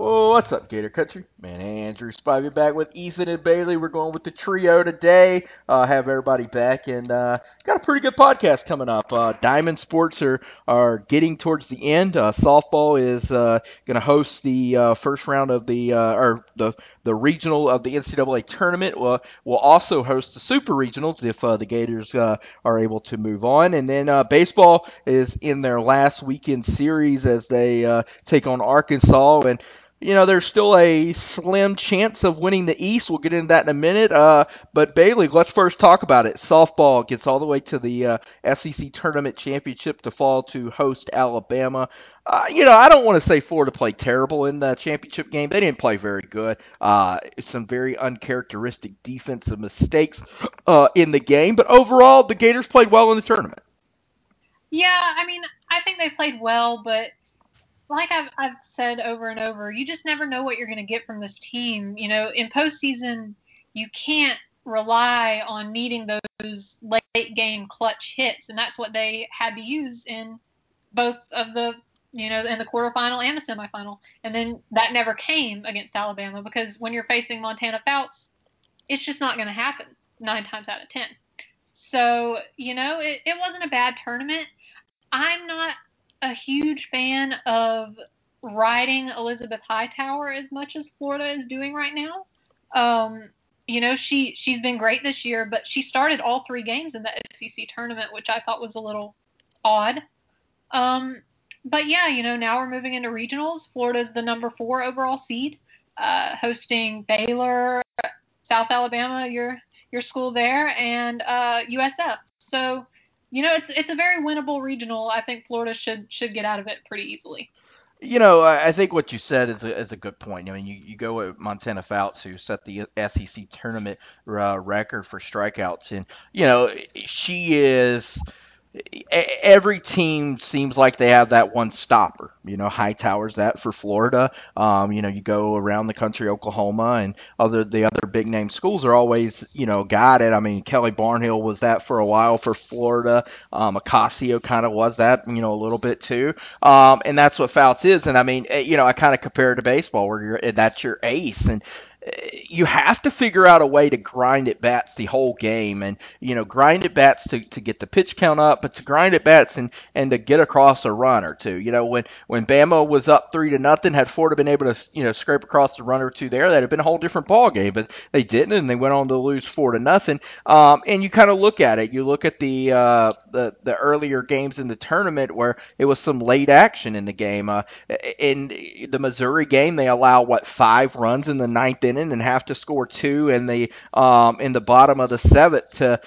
What's up, Gator Country? Man, Andrew Spivey back with Ethan and Bailey. We're going with the trio today. Uh, have everybody back and uh, got a pretty good podcast coming up. Uh, Diamond Sports are, are getting towards the end. Uh, softball is uh, going to host the uh, first round of the or the the regional of the NCAA tournament. We'll, we'll also host the super regionals if the Gators are able to move on. And then baseball is in their last weekend series as they take on Arkansas and you know, there's still a slim chance of winning the East. We'll get into that in a minute. Uh, but Bailey, let's first talk about it. Softball gets all the way to the uh, SEC tournament championship to fall to host Alabama. Uh, you know, I don't want to say Florida played terrible in the championship game. They didn't play very good. Uh, some very uncharacteristic defensive mistakes uh, in the game, but overall, the Gators played well in the tournament. Yeah, I mean, I think they played well, but like I've, I've said over and over, you just never know what you're going to get from this team. You know, in postseason, you can't rely on needing those late game clutch hits, and that's what they had to use in both of the, you know, in the quarterfinal and the semifinal. And then that never came against Alabama because when you're facing Montana Fouts, it's just not going to happen nine times out of ten. So, you know, it, it wasn't a bad tournament. I'm not a huge fan of riding Elizabeth Hightower as much as Florida is doing right now. Um, you know, she she's been great this year, but she started all three games in the SEC tournament, which I thought was a little odd. Um, but yeah, you know, now we're moving into regionals. Florida's the number four overall seed, uh, hosting Baylor, South Alabama, your your school there, and uh, USF. So you know, it's it's a very winnable regional. I think Florida should should get out of it pretty easily. You know, I think what you said is a, is a good point. I mean, you, you go with Montana Fouts, who set the SEC tournament uh, record for strikeouts, and you know she is every team seems like they have that one stopper. You know, Hightower's that for Florida. Um, you know, you go around the country, Oklahoma, and other the other big name schools are always you know got it. I mean, Kelly Barnhill was that for a while for Florida. Um, Ocasio kind of was that, you know, a little bit too. Um, and that's what Fouts is. And I mean, eh, you know, I kind of compare it to baseball where you're eh, that's your ace and you have to figure out a way to grind at bats the whole game and you know grind at bats to, to get the pitch count up but to grind at bats and and to get across a run or two. You know when when Bama was up three to nothing had Florida been able to you know scrape across a run or two there that'd have been a whole different ball game but they didn't and they went on to lose four to nothing. Um, and you kind of look at it. You look at the uh, the the earlier games in the tournament where it was some late action in the game. Uh, in the Missouri game they allow what five runs in the ninth inning and have to score two in the um, in the bottom of the seventh to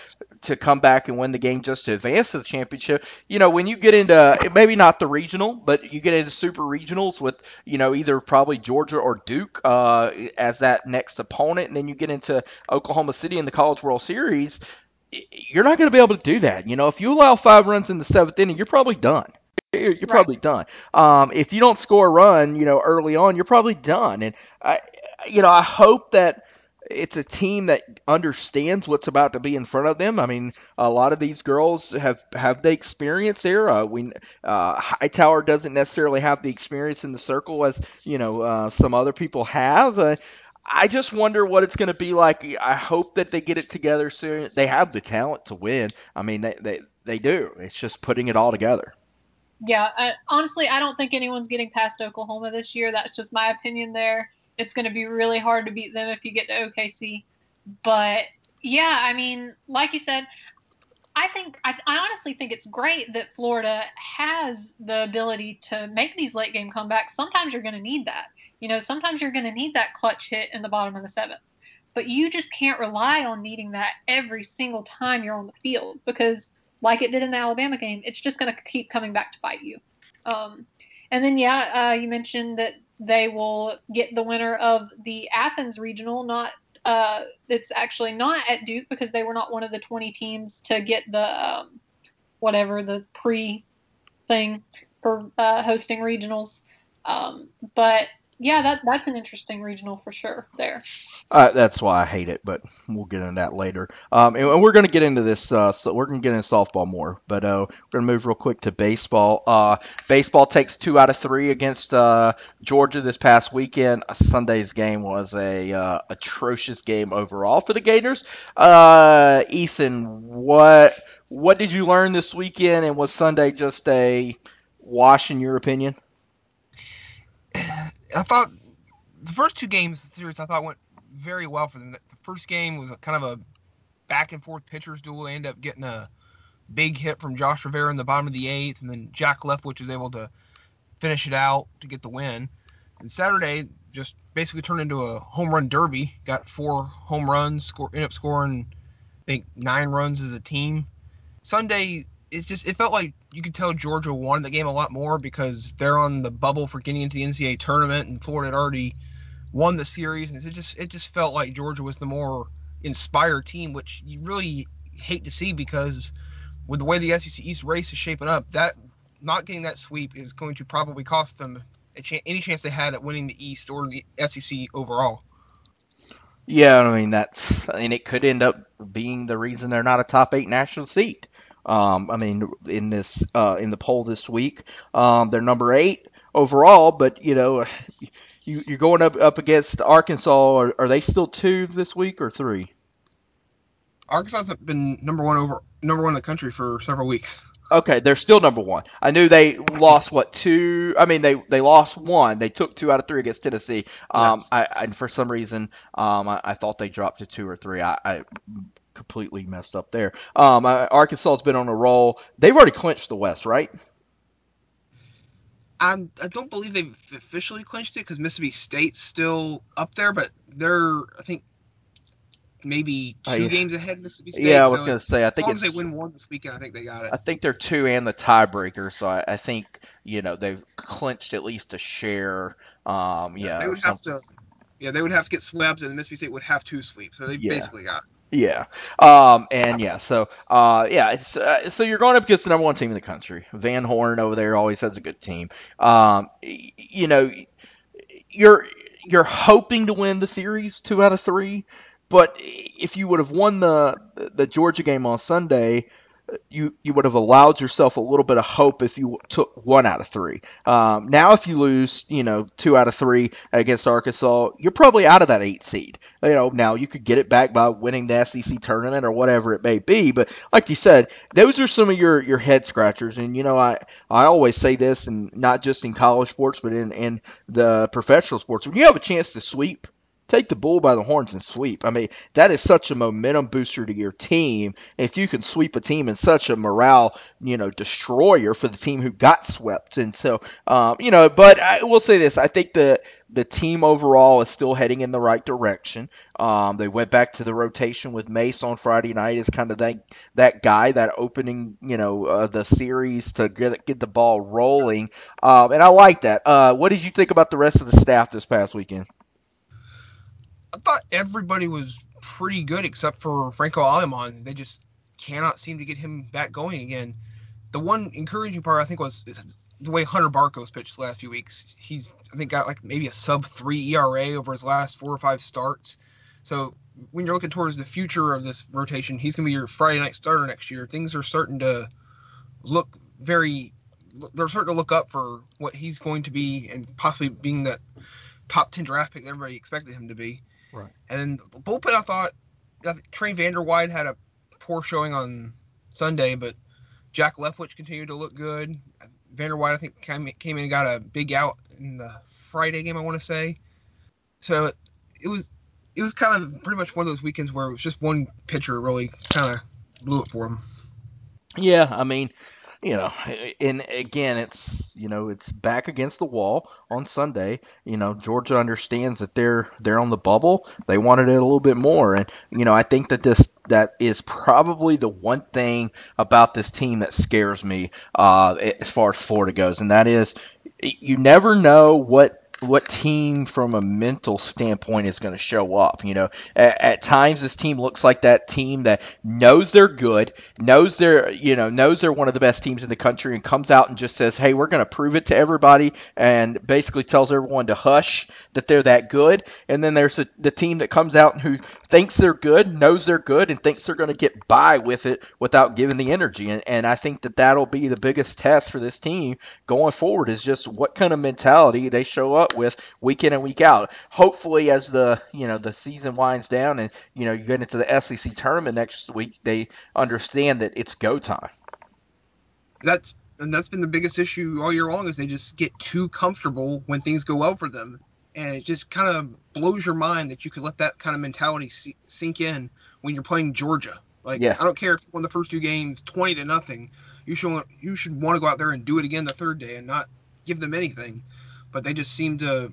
to come back and win the game just to advance to the championship. You know, when you get into maybe not the regional, but you get into super regionals with you know either probably Georgia or Duke uh, as that next opponent, and then you get into Oklahoma City in the College World Series. You're not going to be able to do that. You know, if you allow five runs in the seventh inning, you're probably done you're, you're right. probably done. Um, if you don't score a run, you know, early on, you're probably done. And I, you know, I hope that it's a team that understands what's about to be in front of them. I mean, a lot of these girls have have the experience there. Uh, we uh, Hightower doesn't necessarily have the experience in the circle as you know uh, some other people have. Uh, I just wonder what it's going to be like. I hope that they get it together soon. They have the talent to win. I mean, they they, they do. It's just putting it all together. Yeah, I, honestly, I don't think anyone's getting past Oklahoma this year. That's just my opinion there it's going to be really hard to beat them if you get to OKC. But yeah, I mean, like you said, I think I, I, honestly think it's great that Florida has the ability to make these late game comebacks. Sometimes you're going to need that. You know, sometimes you're going to need that clutch hit in the bottom of the seventh. But you just can't rely on needing that every single time you're on the field because, like it did in the Alabama game, it's just going to keep coming back to bite you. Um, and then, yeah, uh, you mentioned that they will get the winner of the Athens regional. Not uh, it's actually not at Duke because they were not one of the 20 teams to get the um, whatever the pre thing for uh, hosting regionals. Um, but yeah, that that's an interesting regional for sure. There. Uh, that's why I hate it, but we'll get into that later. Um, and, and we're going to get into this. Uh, so we're going to get into softball more, but uh, we're going to move real quick to baseball. Uh, baseball takes two out of three against uh, Georgia this past weekend. Sunday's game was a uh, atrocious game overall for the Gators. Ethan, what what did you learn this weekend, and was Sunday just a wash in your opinion? I thought the first two games of the series I thought went very well for them. The first game was kind of a back and forth pitchers duel. They ended up getting a big hit from Josh Rivera in the bottom of the eighth, and then Jack Leftwich was able to finish it out to get the win. And Saturday just basically turned into a home run derby. Got four home runs, score, ended up scoring I think nine runs as a team. Sunday it's just it felt like you could tell Georgia wanted the game a lot more because they're on the bubble for getting into the NCAA tournament, and Florida had already won the series, and it just it just felt like Georgia was the more inspired team, which you really hate to see because with the way the SEC East race is shaping up, that not getting that sweep is going to probably cost them ch- any chance they had at winning the East or the SEC overall. Yeah, I mean that's I mean it could end up being the reason they're not a top eight national seed. Um, I mean, in this uh, in the poll this week, um, they're number eight overall, but you know, you, you're going up up against Arkansas. Are, are they still two this week or three? Arkansas has been number one over number one in the country for several weeks. Okay, they're still number one. I knew they lost what two? I mean, they they lost one. They took two out of three against Tennessee. Um, yes. I, I for some reason, um, I, I thought they dropped to two or three. I, I completely messed up there. Um, Arkansas's been on a roll. They've already clinched the West, right? I'm, I don't believe they've officially clinched it because Mississippi State's still up there, but they're I think maybe two uh, yeah. games ahead of Mississippi State. Yeah, I was so gonna say I think as long as they win one this weekend, I think they got it. I think they're two and the tiebreaker, so I, I think you know they've clinched at least a share. Um, yeah, yeah they would have to. Yeah, they would have to get swept, and Mississippi State would have to sweep, so they yeah. basically got. It. Yeah. Um, and yeah, so uh, yeah, uh, so you're going up against the number one team in the country. Van Horn over there always has a good team. Um, you know, you're you're hoping to win the series two out of three, but if you would have won the the Georgia game on Sunday, you you would have allowed yourself a little bit of hope if you took one out of three. Um, now, if you lose, you know, two out of three against Arkansas, you're probably out of that eight seed. You know, now you could get it back by winning the SEC tournament or whatever it may be. But like you said, those are some of your your head scratchers. And you know, I I always say this, and not just in college sports, but in in the professional sports, when you have a chance to sweep take the bull by the horns and sweep. I mean, that is such a momentum booster to your team. If you can sweep a team in such a morale, you know, destroyer for the team who got swept. And so, um, you know, but I will say this: I think the the team overall is still heading in the right direction. Um, they went back to the rotation with Mace on Friday night as kind of that that guy, that opening, you know, uh, the series to get get the ball rolling. Um, and I like that. Uh, what did you think about the rest of the staff this past weekend? I thought everybody was pretty good except for Franco Aleman. They just cannot seem to get him back going again. The one encouraging part I think was the way Hunter Barco's pitched the last few weeks. He's I think got like maybe a sub three ERA over his last four or five starts. So when you're looking towards the future of this rotation, he's gonna be your Friday night starter next year. Things are starting to look very. They're starting to look up for what he's going to be and possibly being that top ten draft pick everybody expected him to be. Right. And then the bullpen, I thought Trey Van Der Weide had a poor showing on Sunday, but Jack Leftwich continued to look good. Vanderwide, I think, came, came in and got a big out in the Friday game, I want to say. So it, it was it was kind of pretty much one of those weekends where it was just one pitcher really kind of blew it for him. Yeah, I mean, you know, and again, it's you know, it's back against the wall on Sunday. You know, Georgia understands that they're they're on the bubble. They wanted it a little bit more, and you know, I think that this that is probably the one thing about this team that scares me uh, as far as Florida goes, and that is you never know what what team from a mental standpoint is going to show up. You know, at, at, times this team looks like that team that knows they're good, knows they're you know knows they're one of the best teams in the country, and comes out and just says, "Hey, we're going to prove it to everybody," and basically tells everyone to hush that they're that good. And then there's a, the team that comes out and who thinks they're good, knows they're good, and thinks they're going to get by with it without giving the energy. And, and I think that that'll be the biggest test for this team going forward is just what kind of mentality they show up with week in and week out. Hopefully, as the you know the season winds down and you know you get into the SEC tournament next week, they understand that it's go time. That's and that's been the biggest issue all year long is they just get too comfortable when things go well for them and it just kind of blows your mind that you could let that kind of mentality sink in when you're playing Georgia. Like. I don't care if you won the first two games twenty to nothing, you should you should want to go out there and do it again the third day and not give them anything. But they just seem to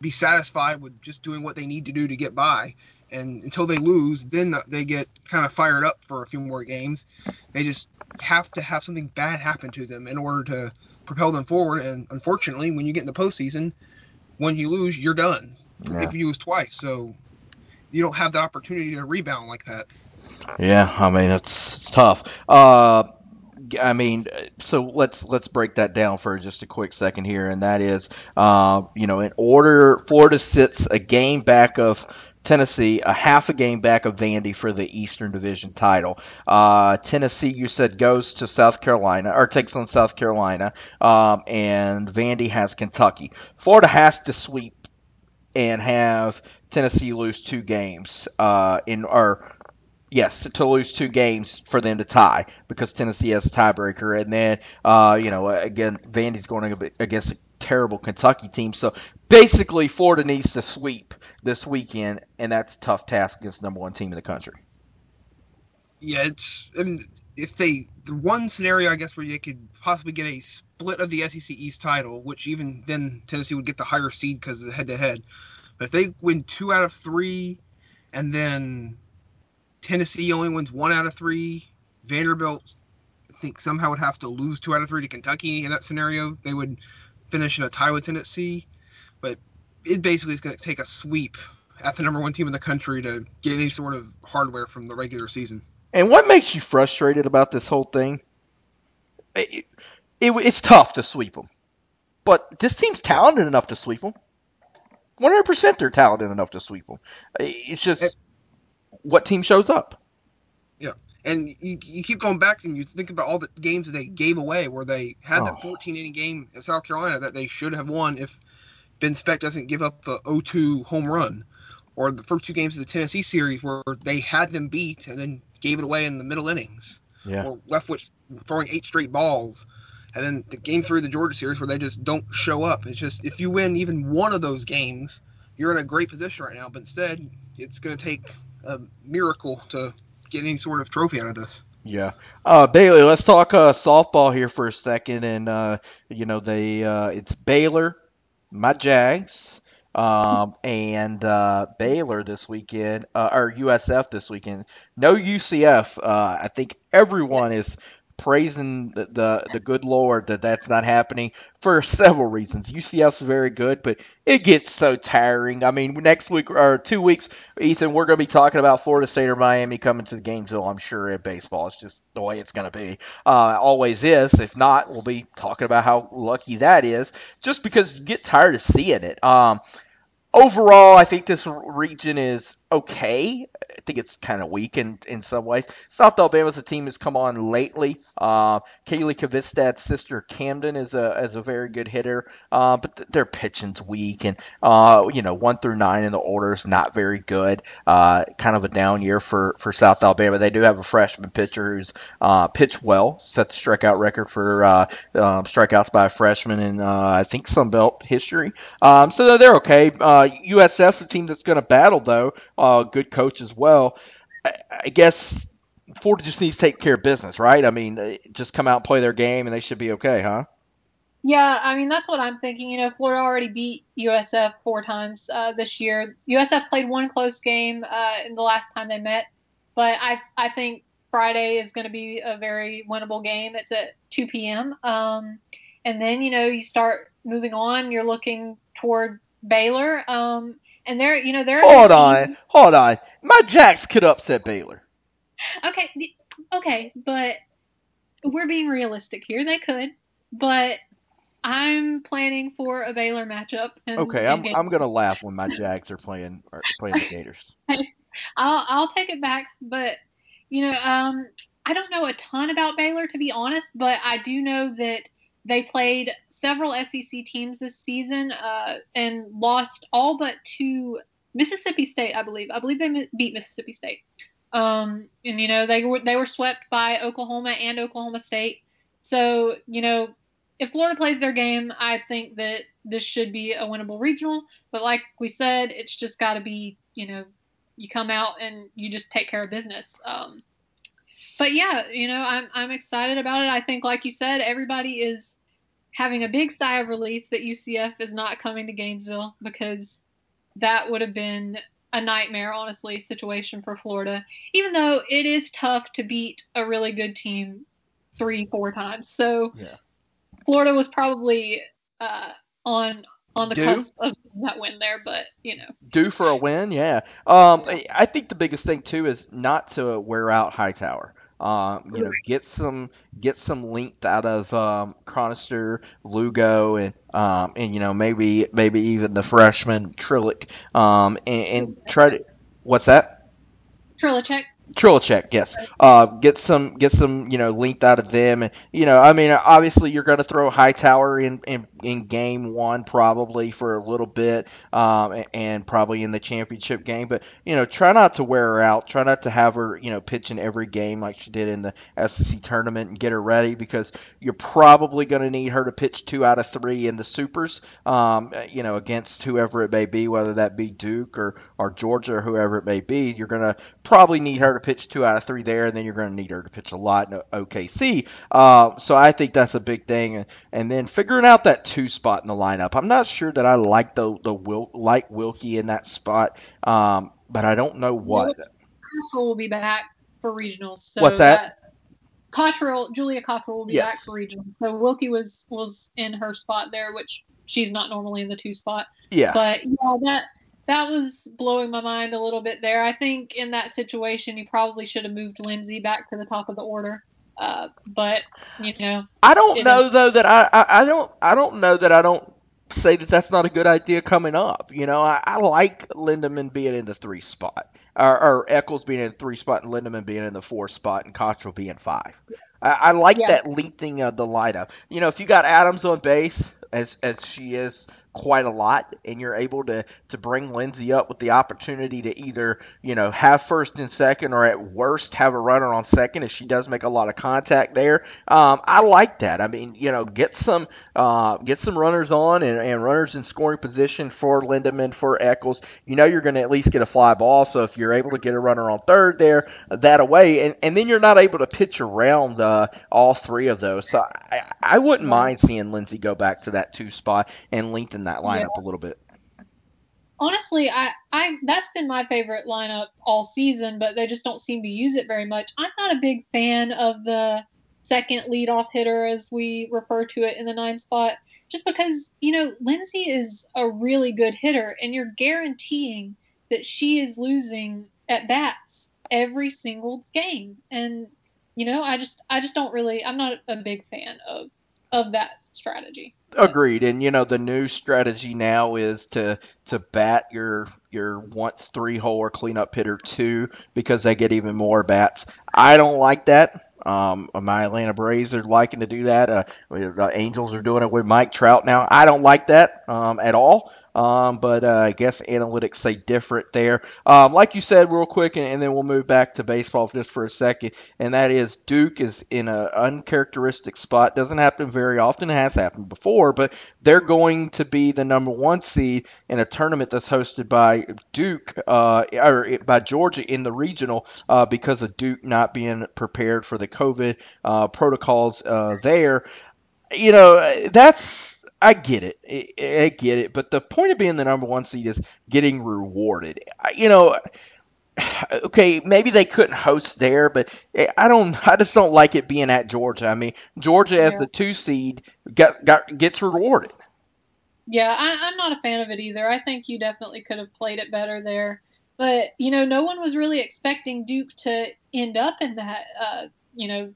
be satisfied with just doing what they need to do to get by. And until they lose, then they get kind of fired up for a few more games. They just have to have something bad happen to them in order to propel them forward. And unfortunately, when you get in the postseason, when you lose, you're done. Yeah. If you lose twice, so you don't have the opportunity to rebound like that. Yeah, I mean it's, it's tough. Uh, I mean, so let's let's break that down for just a quick second here, and that is, uh, you know, in order Florida sits a game back of Tennessee, a half a game back of Vandy for the Eastern Division title. Uh, Tennessee, you said, goes to South Carolina or takes on South Carolina, um, and Vandy has Kentucky. Florida has to sweep and have Tennessee lose two games uh, in or yes to lose two games for them to tie because Tennessee has a tiebreaker, and then uh, you know again Vandy's going against a terrible Kentucky team, so basically Florida needs to sweep this weekend, and that's a tough task against the number one team in the country. Yeah, it's I mean, if they the one scenario I guess where they could possibly get a split of the SEC East title, which even then Tennessee would get the higher seed because of the head to head. But if they win two out of three, and then Tennessee only wins one out of three, Vanderbilt I think somehow would have to lose two out of three to Kentucky in that scenario. They would finish in a tie with Tennessee, but it basically is going to take a sweep at the number one team in the country to get any sort of hardware from the regular season. And what makes you frustrated about this whole thing? It, it, it's tough to sweep them, but this team's talented enough to sweep them. 100% they're talented enough to sweep them. It's just what team shows up. Yeah. And you, you keep going back and you think about all the games that they gave away where they had oh. that 14 inning game at South Carolina that they should have won if Ben Specht doesn't give up the 0-2 home run, or the first two games of the Tennessee series where they had them beat and then gave it away in the middle innings, yeah. or Leftwich throwing eight straight balls, and then the game three of the Georgia series where they just don't show up. It's just if you win even one of those games, you're in a great position right now. But instead, it's going to take a miracle to get any sort of trophy out of this. Yeah, uh, Bailey. Let's talk uh, softball here for a second, and uh, you know they uh, it's Baylor my Jags, um, and uh, Baylor this weekend, uh, or USF this weekend. No UCF. Uh, I think everyone is praising the, the, the good Lord that that's not happening for several reasons. UCF's very good, but it gets so tiring. I mean, next week or two weeks, Ethan, we're going to be talking about Florida State or Miami coming to the Gainesville. I'm sure at baseball, it's just the way it's going to be. Uh, always is. If not, we'll be talking about how lucky that is. Just because you get tired of seeing it. Um, overall, I think this region is okay. I think it's kind of weak in, in some ways. South Alabama's a team has come on lately. Uh, Kaylee Kvistad's sister Camden is a is a very good hitter, uh, but th- their pitching's weak, and uh, you know one through nine in the order is not very good. Uh, kind of a down year for, for South Alabama. They do have a freshman pitcher who's uh, pitched well, set the strikeout record for uh, um, strikeouts by a freshman in I think Sun Belt history. Um, so they're okay. USF's a team that's going to battle though uh, good coach as well. I, I guess Florida just needs to take care of business, right? I mean, just come out and play their game, and they should be okay, huh? Yeah, I mean that's what I'm thinking. You know, Florida already beat USF four times uh, this year. USF played one close game uh, in the last time they met, but I I think Friday is going to be a very winnable game. It's at 2 p.m. Um, and then you know you start moving on. You're looking toward Baylor. Um, and they're you know they're Hold team. on, hold on. My Jacks could upset Baylor. Okay, okay, but we're being realistic here. They could, but I'm planning for a Baylor matchup. In, Okay, in I'm I'm gonna laugh when my Jags are playing are playing the Gators. I'll I'll take it back, but you know, um, I don't know a ton about Baylor to be honest, but I do know that they played several SEC teams this season uh, and lost all but to Mississippi State, I believe. I believe they beat Mississippi State. Um, and you know they were they were swept by Oklahoma and Oklahoma State. So you know if Florida plays their game, I think that this should be a winnable regional. But like we said, it's just got to be you know you come out and you just take care of business. Um, but yeah, you know, I'm I'm excited about it. I think, like you said, everybody is having a big sigh of relief that UCF is not coming to Gainesville because that would have been a nightmare, honestly, situation for Florida. Even though it is tough to beat a really good team three, four times. So Yeah. Florida was probably uh, on on the Due? cusp of that win there, but you know. Due for a win, yeah. Um, I- I think the biggest thing too is not to wear out Hightower. Um, you know, get some get some length out of um, Chronister, Lugo, and um, and you know maybe maybe even the freshman Trillick. Um, and, and try to what's that? Trlicek. check, yes. Uh, get some, get some, you know, length out of them, you know, I mean, obviously you're going to throw Hightower in, in in game one probably for a little bit, um, and, and probably in the championship game, but you know, try not to wear her out. Try not to have her, you know, pitch in every game like she did in the SEC tournament, and get her ready because you're probably going to need her to pitch two out of three in the supers, um, you know, against whoever it may be, whether that be Duke or or Georgia or whoever it may be. You're going to probably need her to pitch two out of three there, and then you're going to need her to pitch a lot in OKC. Uh, so I think that's a big thing, and, then figuring out that two spot in the lineup. I'm not sure that I like the the Wil- like Wilkie in that spot, um, but I don't know what. Cottrell will be back for regionals. So What's that? Cottrell, Julia Cottrell will be Yeah. back for regionals. So Wilkie was was in her spot there, which she's not normally in the two spot. Yeah, But yeah, that that was blowing my mind a little bit there. I think in that situation, you probably should have moved Lindsay back to the top of the order. Uh, but you know, I don't know though that I, I I don't I don't know that I don't say that that's not a good idea coming up. You know, I, I like Lindaman being in the three spot, or, or Echols being in the three spot, and Lindaman being in the four spot, and Cottrell being five. I, I like Yeah. that lengthening of the lineup. You know, if you got Adams on base, as as she is quite a lot, and you're able to to bring Lindsay up with the opportunity to either you know have first and second, or at worst have a runner on second if she does make a lot of contact there. Um, I like that. I mean, you know, get some uh, get some runners on and, and runners in scoring position for Lindaman for Echols. You know, you're going to at least get a fly ball. So if you're able to get a runner on third there, that away, and, and then you're not able to pitch around uh, all three of those. So I, I wouldn't mind seeing Lindsay go back to that two spot and lengthen that lineup a little bit. honestly, I, I that's been my favorite lineup all season, but they just don't seem to use it very much. I'm not a big fan of the second leadoff hitter, as we refer to it in the nine spot, just because you know Lindsay is a really good hitter, and you're guaranteeing that she is losing at bats every single game, and you know I just I just don't really I'm not a big fan of of that strategy. Agreed. And you know the new strategy now is to to bat your your once three hole or cleanup hitter two because they get even more bats. I don't like that. Um, my Atlanta Braves are liking to do that. Uh, the Angels are doing it with Mike Trout now. I don't like that um, at all. Um, but uh, I guess analytics say different there. Um, like you said, real quick, and, and then we'll move back to baseball just for a second. And that is Duke is in an uncharacteristic spot. Doesn't happen very often. It has happened before, but they're going to be the number one seed in a tournament that's hosted by Duke uh, or by Georgia in the regional uh, because of Duke not being prepared for the COVID uh, protocols uh, there. You know, that's I get it. I, I get it. But the point of being the number one seed is getting rewarded. I- You know, okay, maybe they couldn't host there, but I don't. I just don't like it being at Georgia. I mean, Georgia as the two seed got got gets rewarded. Yeah, I, I'm not a fan of it either. I think you definitely could have played it better there. But, you know, no one was really expecting Duke to end up in that, uh, you know,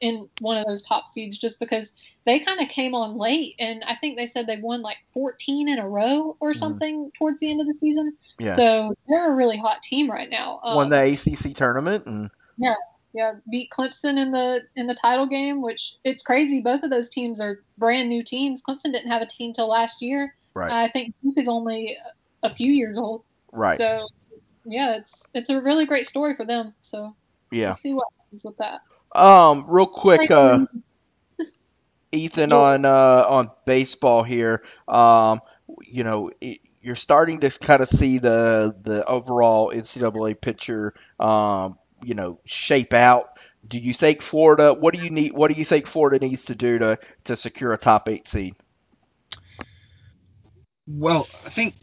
in one of those top seeds just because they kind of came on late. And I think they said they won like 14 in a row or Mhm. something towards the end of the season. Yeah. So they're a really hot team right now. Um, Won the ACC tournament and yeah, beat Clemson in the in the title game, which it's crazy. Both of those teams are brand new teams. Clemson didn't have a team till last year. right, I think Duke is only a few years old. right, So yeah, it's it's a really great story for them. So yeah. we'll see what happens with that. Um, real quick, uh, Ethan on uh, on baseball here. Um, you know, it, you're starting to kind of see the the overall NCAA picture. Um, you know, shape out. Do you think Florida? What do you need? What do you think Florida needs to do to to secure a top eight seed? Well, I think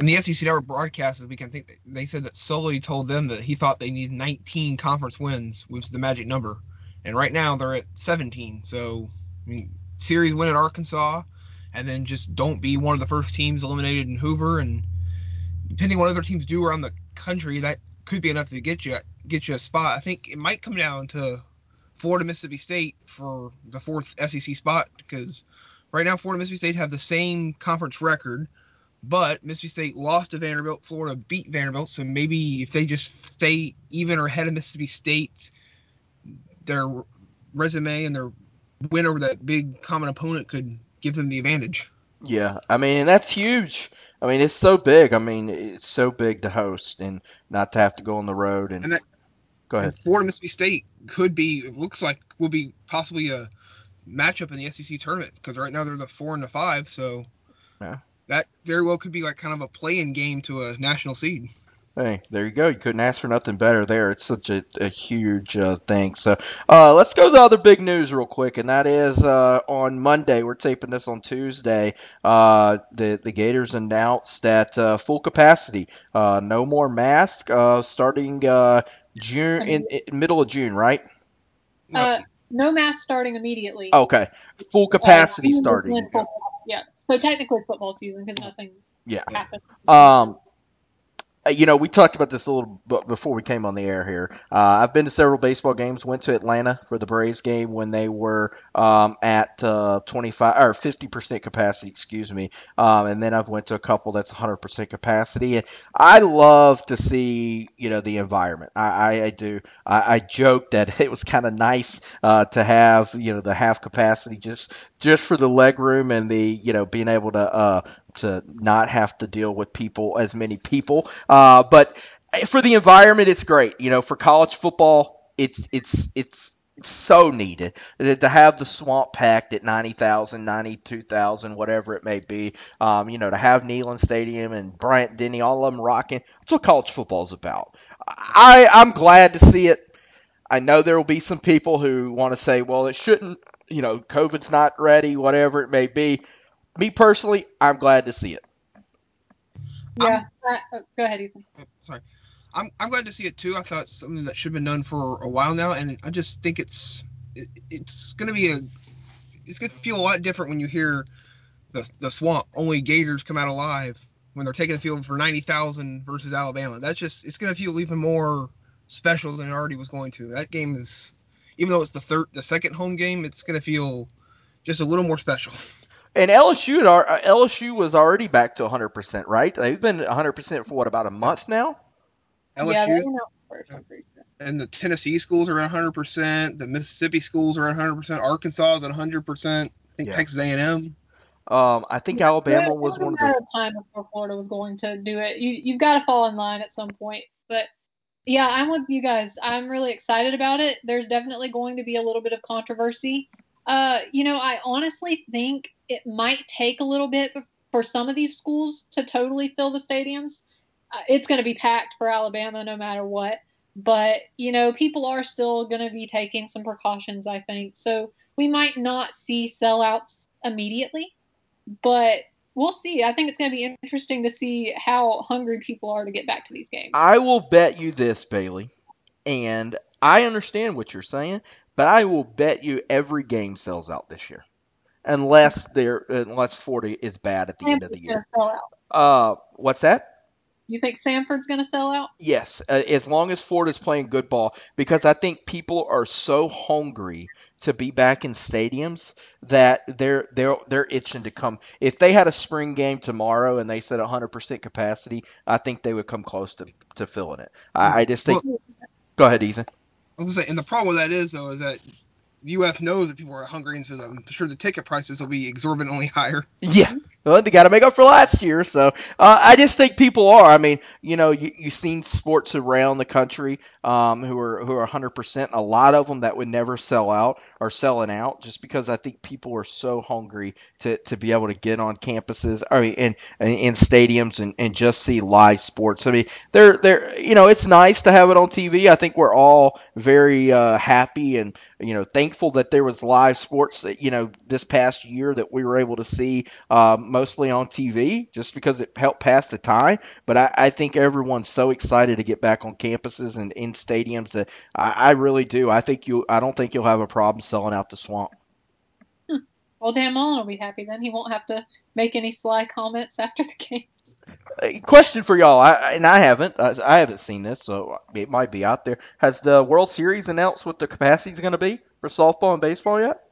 in the SEC Network broadcast this week, I think they said that Sully told them that he thought they needed 19 conference wins, which is the magic number. And right now they're at 17. So, I mean, series win at Arkansas, and then just don't be one of the first teams eliminated in Hoover. And depending on what other teams do around the country, that could be enough to get you get you a spot. I think it might come down to Florida, Mississippi State for the fourth SEC spot because right now Florida, Mississippi State have the same conference record, but Mississippi State lost to Vanderbilt. Florida beat Vanderbilt, so maybe if they just stay even or ahead of Mississippi State, their resume and their win over that big common opponent could give them the advantage. Yeah, I mean, and that's huge. I mean, it's so big. I mean, it's so big to host and not to have to go on the road. And, And that- go ahead. And Florida, Mississippi State could be, it looks like, will be possibly a matchup in the SEC tournament because right now they're the four and the five, so Yeah. That very well could be like kind of a play-in game to a national seed. Hey, there you go. You couldn't ask for nothing better there. It's such a, a huge uh, thing. So uh, let's go to the other big news real quick, and that is uh, on Monday. We're taping this on Tuesday. Uh, the the Gators announced that uh, full capacity, uh, no more mask, uh, starting uh, June in, in middle of June, right? Uh, no mask starting immediately. Okay, full capacity June starting. when Yeah. So technically football season because nothing Yeah. happened. Um, you know, we talked about this a little bit before we came on the air here. Uh, I've been to several baseball games. Went to Atlanta for the Braves game when they were um, at uh, 25 or 50 percent capacity, excuse me. Um, and then I've went to a couple that's 100 percent capacity. And I love to see, you know, the environment. I, I, I do. I, I joke that it was kind of nice uh, to have, you know, the half capacity just just for the leg room and the, you know, being able to uh, to not have to deal with people as many people. Uh, but for the environment, it's great. You know, for college football, it's it's it's so needed to have the swamp packed at 90,000, 92,000, whatever it may be. Um, you know, to have Neyland Stadium and Bryant Denny, all of them rocking. That's what college football is about. I I'm glad to see it. I know there will be some people who want to say, well, it shouldn't. You know, COVID's not ready, whatever it may be. Me personally, I'm glad to see it. Yeah. Uh, uh, go ahead, Ethan. Oh, sorry. I'm I'm glad to see it too. I thought it's something that should have been done for a while now, and I just think it's it, it's gonna be a it's gonna feel a lot different when you hear the the swamp only Gators come out alive when they're taking the field for ninety thousand versus Alabama. That's just it's gonna feel even more special than it already was going to. That game is even though it's the third the second home game, it's gonna feel just a little more special. And LSU had uh, LSU was already back to 100%, right? They've been 100% for what about a month now? LSU went out first, I'm pretty sure. and the Tennessee schools are at 100%. The Mississippi schools are at 100%. Arkansas is at 100%. I think Yeah. Texas A&M. Um, I think Alabama was was one a of matter the. of time before Florida was going to do it. You you've got to fall in line at some point. But yeah, I'm with you guys. I'm really excited about it. There's definitely going to be a little bit of controversy. Uh, you know, I honestly think it might take a little bit for some of these schools to totally fill the stadiums. Uh, it's going to be packed for Alabama no matter what. But you know, people are still going to be taking some precautions. I think so. We might not see sellouts immediately but we'll see. I think it's going to be interesting to see how hungry people are to get back to these games. I will bet you this, Bailey, and I understand what you're saying, but I will bet you every game sells out this year. unless they're unless Florida is bad at the end of the year. Uh, what's that? You think Sanford's going to sell out? Yes, uh, as long as Florida's playing good ball, because I think people are so hungry to be back in stadiums that they're they're they're itching to come. If they had a spring game tomorrow and they said 100% capacity, I think they would come close to, to filling it. I, I just think. go ahead, Ethan. Was gonna say, and the problem with that is though is that UF knows that people are hungry, and so I'm sure the ticket prices will be exorbitantly higher. Yeah. Well, they got to make up for last year, so uh, I just think people are. I mean, you know, you you've seen sports around the country um, who are who are 100. percent A lot of them that would never sell out are selling out just because I think people are so hungry to, to be able to get on campuses, I mean, and in in stadiums and, and just see live sports. I mean, they're they're you know, it's nice to have it on TV. I think we're all very uh, happy and you know thankful that there was live sports. You know, this past year that we were able to see. Um, mostly on TV just because it helped pass the time. But I, I think everyone's so excited to get back on campuses and in stadiums that I, I really do. I think you. I don't think you'll have a problem selling out the swamp. Hmm. Well, Dan Mullen will be happy then. He won't have to make any sly comments after the game. A question for y'all, I, and I haven't, I, I haven't seen this, so it might be out there. Has the World Series announced what the capacity is going to be for softball and baseball yet?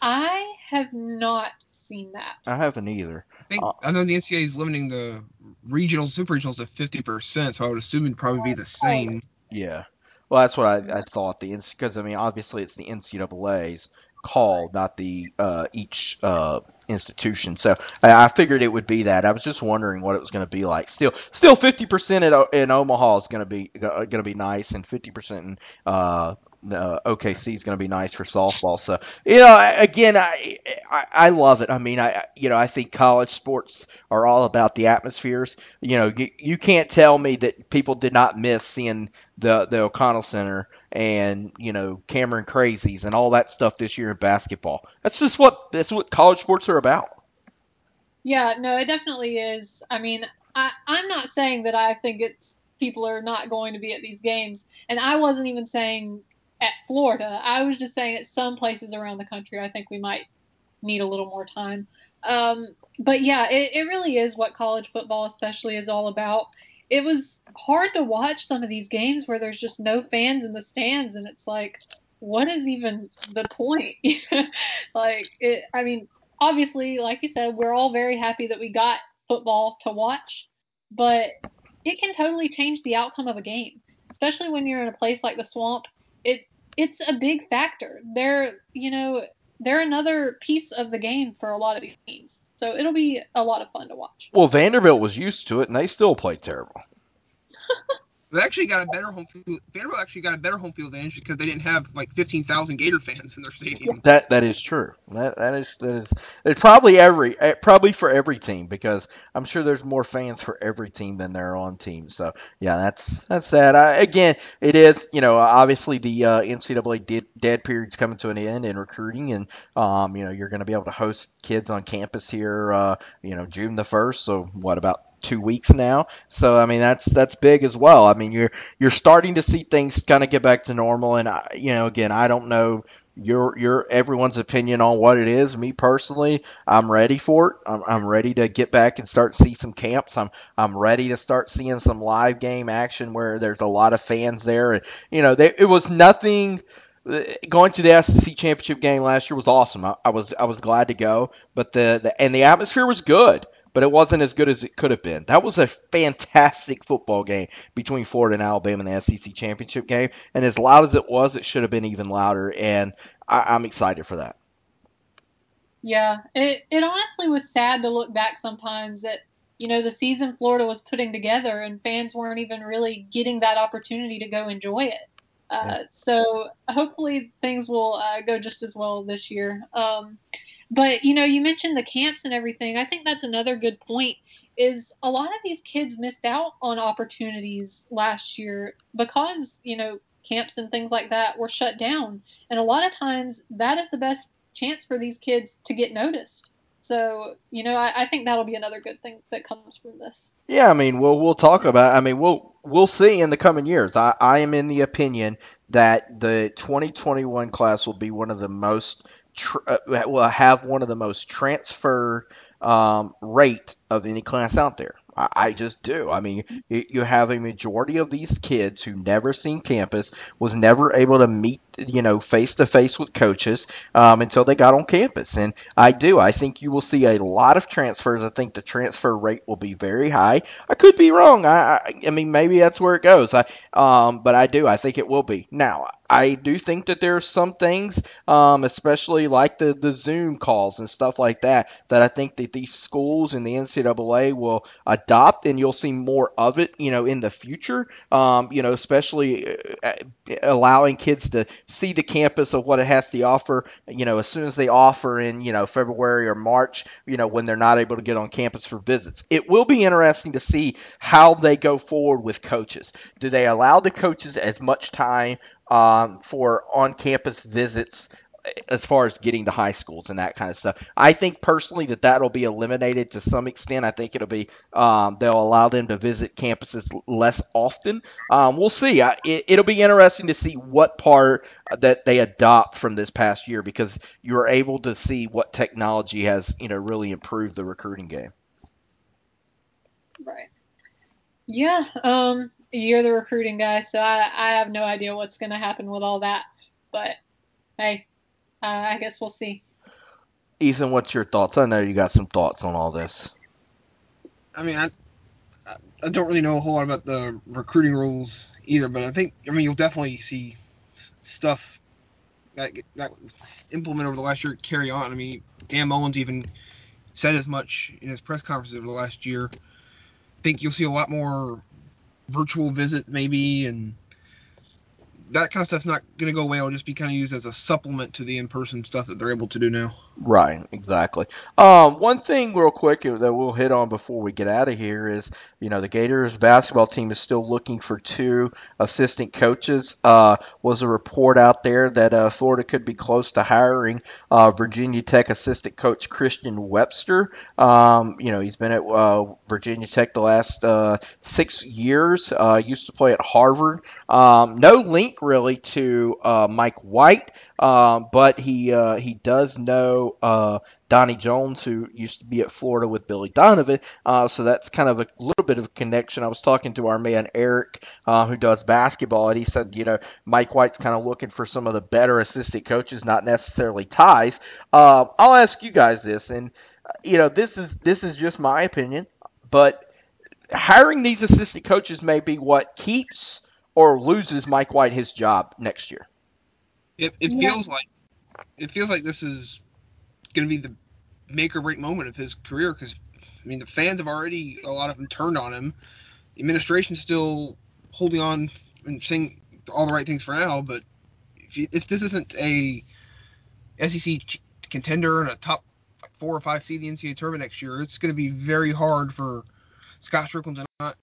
I have not seen that. I haven't either. I think Uh, I know the NCAA is limiting the regional super regionals to 50 percent, so I would assume it'd probably be the same. Yeah. Well, that's what I, I thought. The because I mean, obviously it's the NCAA's call, not the uh, each uh, institution. So I, I figured it would be that. I was just wondering what it was going to be like. Still, still fifty percent in, Omaha is going to be going to be nice, and fifty percent in uh, uh, OKC is going to be nice for softball. So you know, again, I, I I love it. I mean, I you know, I think college sports are all about the atmospheres. You know, you, you can't tell me that people did not miss seeing the the O'Connell Center and you know Cameron Crazies and all that stuff this year in basketball. That's just what that's what college sports are about. Yeah, no, it definitely is. I mean, I, I'm not saying that I think it's people are not going to be at these games, and I wasn't even saying at Florida. I was just saying at some places around the country, I think we might need a little more time. Um, but yeah, it, it really is what college football, especially, is all about. It was hard to watch some of these games where there's just no fans in the stands, and it's like, what is even the point? like, it, I mean, obviously, like you said, we're all very happy that we got football to watch, but it can totally change the outcome of a game, especially when you're in a place like the swamp. It it's a big factor. They're you know they're another piece of the game for a lot of these teams, so it'll be a lot of fun to watch. Well, Vanderbilt was used to it, and they still played terrible. They actually got a better home field. Vanderbilt actually got a better home field advantage because they didn't have like 15,000 Gator fans in their stadium. That that is true. That that is that is it's probably every eh, probably for every team because I'm sure there's more fans for every team than there are on teams. So yeah, that's that's that. I, again, it is you know obviously the uh, NCAA dead, dead period's coming to an end in recruiting, and um you know you're going to be able to host kids on campus here uh you know June the first. So what about two weeks now. So I mean that's that's big as well. I mean you're you're starting to see things kind of get back to normal, and I, you know again I don't know your your everyone's opinion on what it is. Me personally, I'm ready for it. I'm, I'm ready to get back and start see some camps. I'm I'm ready to start seeing some live game action where there's a lot of fans there, and you know they, it was nothing uh, going to the SEC championship game last year was awesome. I, I was I was glad to go, but the, the and the atmosphere was good, but it wasn't as good as it could have been. That was a fantastic football game between Florida and Alabama in the SEC championship game, and as loud as it was, it should have been even louder. And I, I'm excited for that. Yeah, it it honestly was sad to look back sometimes that you know the season Florida was putting together and fans weren't even really getting that opportunity to go enjoy it. Uh, so hopefully things will uh, go just as well this year. Um, but you know, you mentioned the camps and everything. I think that's another good point. Is a lot of these kids missed out on opportunities last year because you know camps and things like that were shut down, and a lot of times that is the best chance for these kids to get noticed. So you know, I, I think that'll be another good thing that comes from this. Yeah, I mean, we'll we'll talk about. I mean, we'll we'll see in the coming years. I, I am in the opinion that the 2021 class will be one of the most tr- uh, will have one of the most transfer um, rate of any class out there. I, I just do. I mean, you, you have a majority of these kids who never seen campus, was never able to meet, you know, face to face with coaches um, until they got on campus. And I do. I think you will see a lot of transfers. I think the transfer rate will be very high. I could be wrong. I, I, I mean, maybe that's where it goes. I, um, but I do. I think it will be. Now, I do think that there are some things, um, especially like the, the Zoom calls and stuff like that, that I think that these schools and the NCAA will adopt, and you'll see more of it, you know, in the future. Um, you know, especially uh, allowing kids to see the campus of what it has to offer. You know, as soon as they offer in, you know, February or March, you know, when they're not able to get on campus for visits. It will be interesting to see how they go forward with coaches. Do they allow the coaches as much time um, for on-campus visits as far as getting to high schools and that kind of stuff. I think personally that that'll be eliminated to some extent. I think it'll be um, they'll allow them to visit campuses less often. Um, we'll see. I, it, it'll be interesting to see what part that they adopt from this past year because you're able to see what technology has you know really improved the recruiting game. Right. Yeah. Um you're the recruiting guy, so I, I have no idea what's going to happen with all that. But hey, uh, I guess we'll see. Ethan, what's your thoughts? I know you got some thoughts on all this. I mean, I I don't really know a whole lot about the recruiting rules either, but I think I mean you'll definitely see stuff that that implemented over the last year carry on. I mean, Dan Mullen even said as much in his press conferences over the last year. I think you'll see a lot more virtual visit maybe and that kind of stuff's not going to go away. It'll just be kind of used as a supplement to the in-person stuff that they're able to do now. Right, exactly. Um, one thing, real quick, that we'll hit on before we get out of here is, you know, the Gators basketball team is still looking for two assistant coaches. Uh, was a report out there that uh, Florida could be close to hiring uh, Virginia Tech assistant coach Christian Webster. Um, you know, he's been at uh, Virginia Tech the last uh, six years. Uh, used to play at Harvard. Um, no link really to uh, Mike White, uh, but he uh, he does know uh, Donnie Jones, who used to be at Florida with Billy Donovan. Uh, so that's kind of a little bit of a connection. I was talking to our man Eric, uh, who does basketball, and he said, you know, Mike White's kind of looking for some of the better assistant coaches, not necessarily ties. I'll ask you guys this, and you know, this is this is just my opinion, but hiring these assistant coaches may be what keeps or loses Mike White his job next year. It, it yeah. feels like it feels like this is going to be the make or break moment of his career because I mean the fans have already a lot of them turned on him. The administration's still holding on and saying all the right things for now, but if, you, if this isn't a SEC contender and a top four or five seed in the NCAA tournament next year, it's going to be very hard for Scott Stricklin to not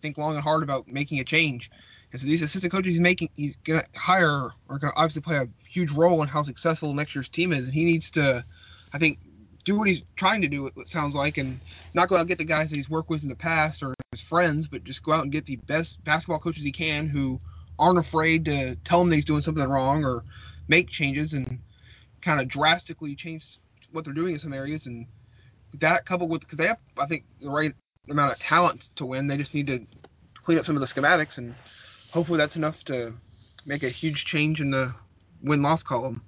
think long and hard about making a change. And so these assistant coaches he's making, he's gonna hire are gonna obviously play a huge role in how successful next year's team is, and he needs to, I think, do what he's trying to do. It sounds like, and not go out and get the guys that he's worked with in the past or his friends, but just go out and get the best basketball coaches he can who aren't afraid to tell him that he's doing something wrong or make changes and kind of drastically change what they're doing in some areas. And that coupled with because they have, I think, the right amount of talent to win. They just need to clean up some of the schematics and hopefully that's enough to make a huge change in the win loss column.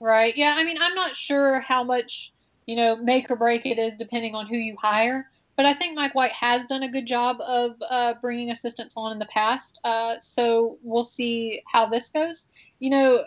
Right. Yeah. I mean, I'm not sure how much, you know, make or break it is depending on who you hire. But I think Mike White has done a good job of uh, bringing assistants on in the past. Uh, so we'll see how this goes. You know,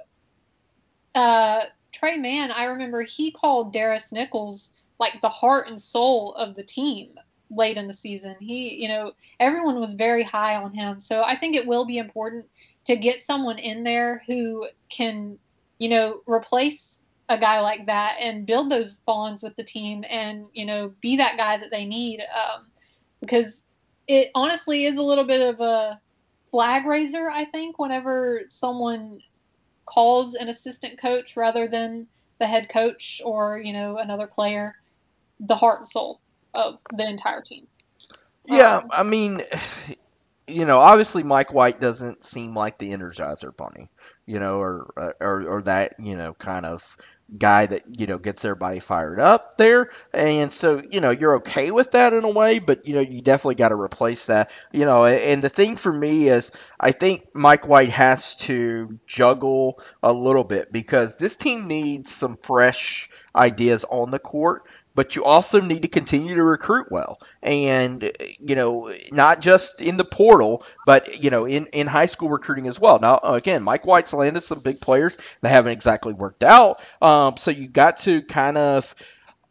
uh, Tre Mann, I remember he called Darris Nichols like the heart and soul of the team late in the season. He, you know, everyone was very high on him. So I think it will be important to get someone in there who can, you know, replace a guy like that and build those bonds with the team and, you know, be that guy that they need. Um, because it honestly is a little bit of a flag raiser, I think, whenever someone calls an assistant coach rather than the head coach or, you know, another player the heart and soul of the entire team. Yeah, um, I mean, you know, obviously Mike White doesn't seem like the Energizer Bunny, you know, or or or that you know kind of guy that you know gets everybody fired up there, and so you know you're okay with that in a way, but you know you definitely got to replace that. You know, and the thing for me is I think Mike White has to juggle a little bit because this team needs some fresh ideas on the court but you also need to continue to recruit well. And you know not just in the portal but you know in, in high school recruiting as well. Now again mike white's landed some big players that haven't exactly worked out. Um, so you got to kind of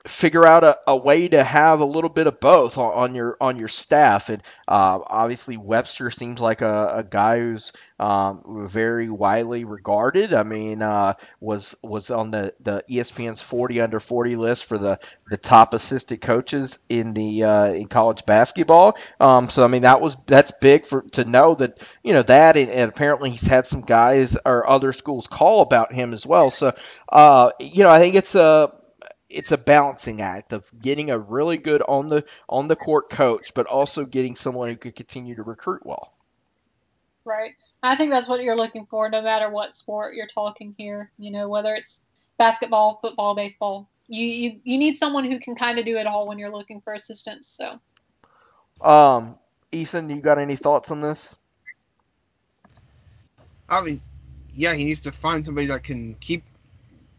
figure out a, a way to have a little bit of both on, on your on your staff. And uh, obviously Webster seems like a, a guy who's um, very widely regarded. I mean, uh, was was on the, the ESPN's 40 under 40 list for the, the top assistant coaches in the uh, in college basketball. Um, so I mean that was that's big for to know that you know that and, and apparently he's had some guys or other schools call about him as well. So uh, you know I think it's a it's a balancing act of getting a really good on the on the court coach, but also getting someone who can continue to recruit well. Right. I think that's what you're looking for, no matter what sport you're talking here. You know, whether it's basketball, football, baseball. You you, you need someone who can kind of do it all when you're looking for assistance. So. Um, Ethan, you got any thoughts on this? I mean, yeah, he needs to find somebody that can keep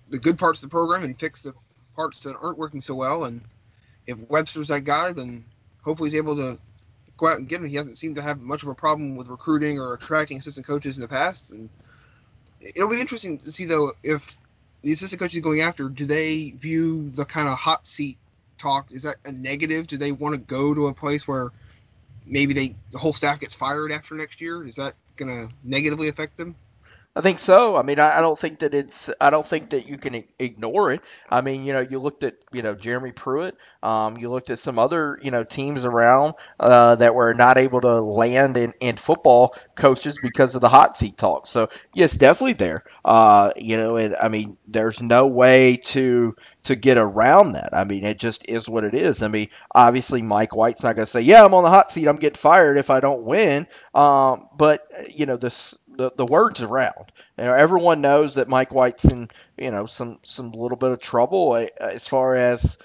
the good parts of the program and fix the parts that aren't working so well. And if Webster's that guy, then hopefully he's able to go out and get him. He hasn't seemed to have much of a problem with recruiting or attracting assistant coaches in the past. And it'll be interesting to see though if the assistant coaches going after do they view the kind of hot seat talk is that a negative? Do they want to go to a place where maybe they the whole staff gets fired after next year? Is that going to negatively affect them? I think so. I mean, I, I don't think that it's. I don't think that you can ignore it. I mean, you know, you looked at you know Jeremy Pruitt. Um, you looked at some other you know teams around uh, that were not able to land in, in football coaches because of the hot seat talk. So yes, definitely there. Uh, you know, and I mean, there's no way to to get around that. I mean, it just is what it is. I mean, obviously Mike White's not going to say, "Yeah, I'm on the hot seat. I'm getting fired if I don't win." Um, but you know, this the, the word's around. You know, everyone knows that Mike White's in you know some some little bit of trouble uh, as far as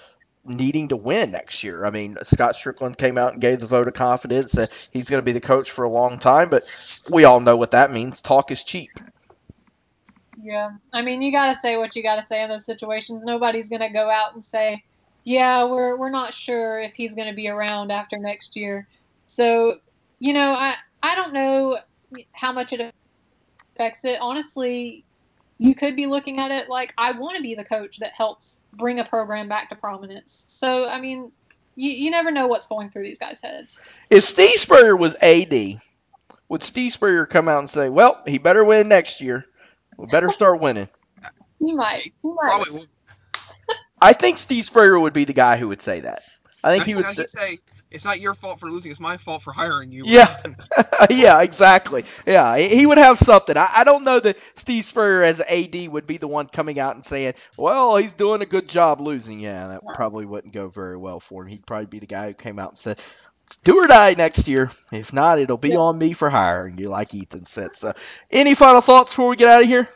needing to win next year. I mean, Scott Stricklin came out and gave the vote of confidence that he's going to be the coach for a long time, but we all know what that means. Talk is cheap. Yeah, I mean, you got to say what you got to say in those situations. Nobody's going to go out and say, "Yeah, we're we're not sure if he's going to be around after next year." So, you know, I I don't know how much it affects it. Honestly, you could be looking at it like I want to be the coach that helps bring a program back to prominence. So, I mean, you, you never know what's going through these guys' heads. If Steve Spurrier was AD, would Steve Spurrier come out and say, "Well, he better win next year. We better start winning"? He might. He might. Probably I think Steve Spurrier would be the guy who would say that. I think now, he would say it's not your fault for losing. It's my fault for hiring you. Yeah, yeah, exactly. Yeah, he would have something. I, I don't know that Steve Spurrier as AD would be the one coming out and saying, "Well, he's doing a good job losing." Yeah, that probably wouldn't go very well for him. He'd probably be the guy who came out and said, "Do or die next year. If not, it'll be yeah. on me for hiring you," like Ethan said. So, any final thoughts before we get out of here?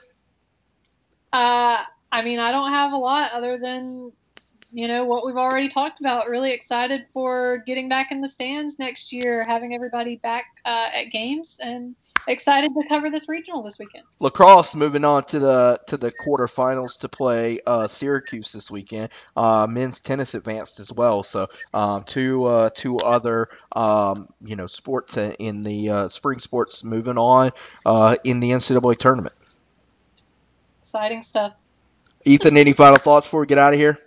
Uh, I mean, I don't have a lot other than you know what we've already talked about. Really excited for getting back in the stands next year, having everybody back uh, at games, and excited to cover this regional this weekend. Lacrosse moving on to the to the quarterfinals to play uh, Syracuse this weekend. Uh, men's tennis advanced as well, so um, two uh, two other um, you know sports in the uh, spring sports moving on uh, in the NCAA tournament. Exciting stuff. Ethan, any final thoughts before we get out of here?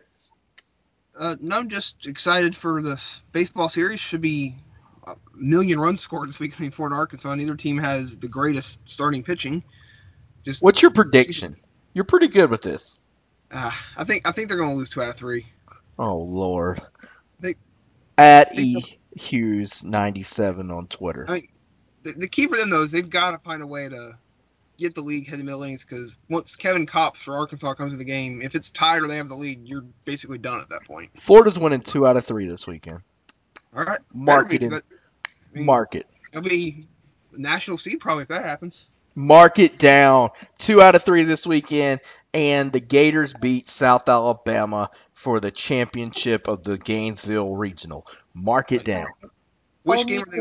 Uh, no, I'm just excited for the baseball series. Should be a million runs scored this week between Florida and Arkansas. Neither team has the greatest starting pitching. Just what's your prediction? You're pretty good with this. Uh, I think I think they're going to lose two out of three. Oh Lord. They, At E Hughes ninety seven on Twitter. I mean, the, the key for them though is they've got to find a way to get the league heading middle innings because once Kevin Kopps for Arkansas comes to the game, if it's tied or they have the lead, you're basically done at that point. Florida's winning two out of three this weekend. All right, market it. I mean, market. It'll be national seed probably if that happens. Mark it down. Two out of three this weekend. and the Gators beat South Alabama for the championship of the Gainesville Regional. Mark it down. Which game are they?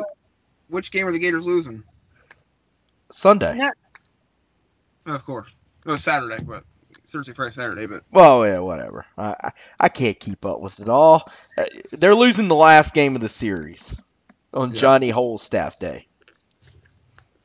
Which game are the Gators losing? Sunday. No. Of course, it was Saturday, but Thursday, Friday, Saturday. But Well, yeah, whatever. I, I can't keep up with it all. Uh, They're losing the last game of the series on Yeah. Johnny Holstaff Day.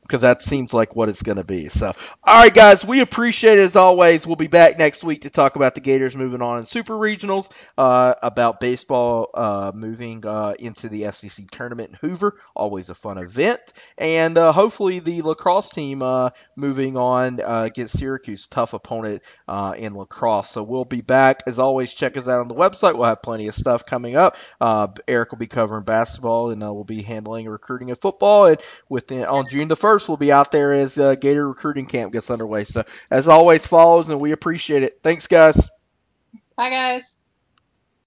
Because that seems like what it's going to be. So, all right, guys, we appreciate it as always. We'll be back next week to talk about the Gators moving on in Super Regionals, uh, about baseball uh, moving uh, into the SEC tournament in Hoover. Always a fun event. And uh, hopefully the lacrosse team uh, moving on uh, against Syracuse, tough opponent in lacrosse. So we'll be back. As always, check us out on the website. We'll have plenty of stuff coming up. Eric will be covering basketball, and we'll be handling recruiting of football. And within on June the first, we'll be out there as uh, Gator recruiting camp gets underway. So as always, follows, and we appreciate it. Thanks, guys. Bye, guys.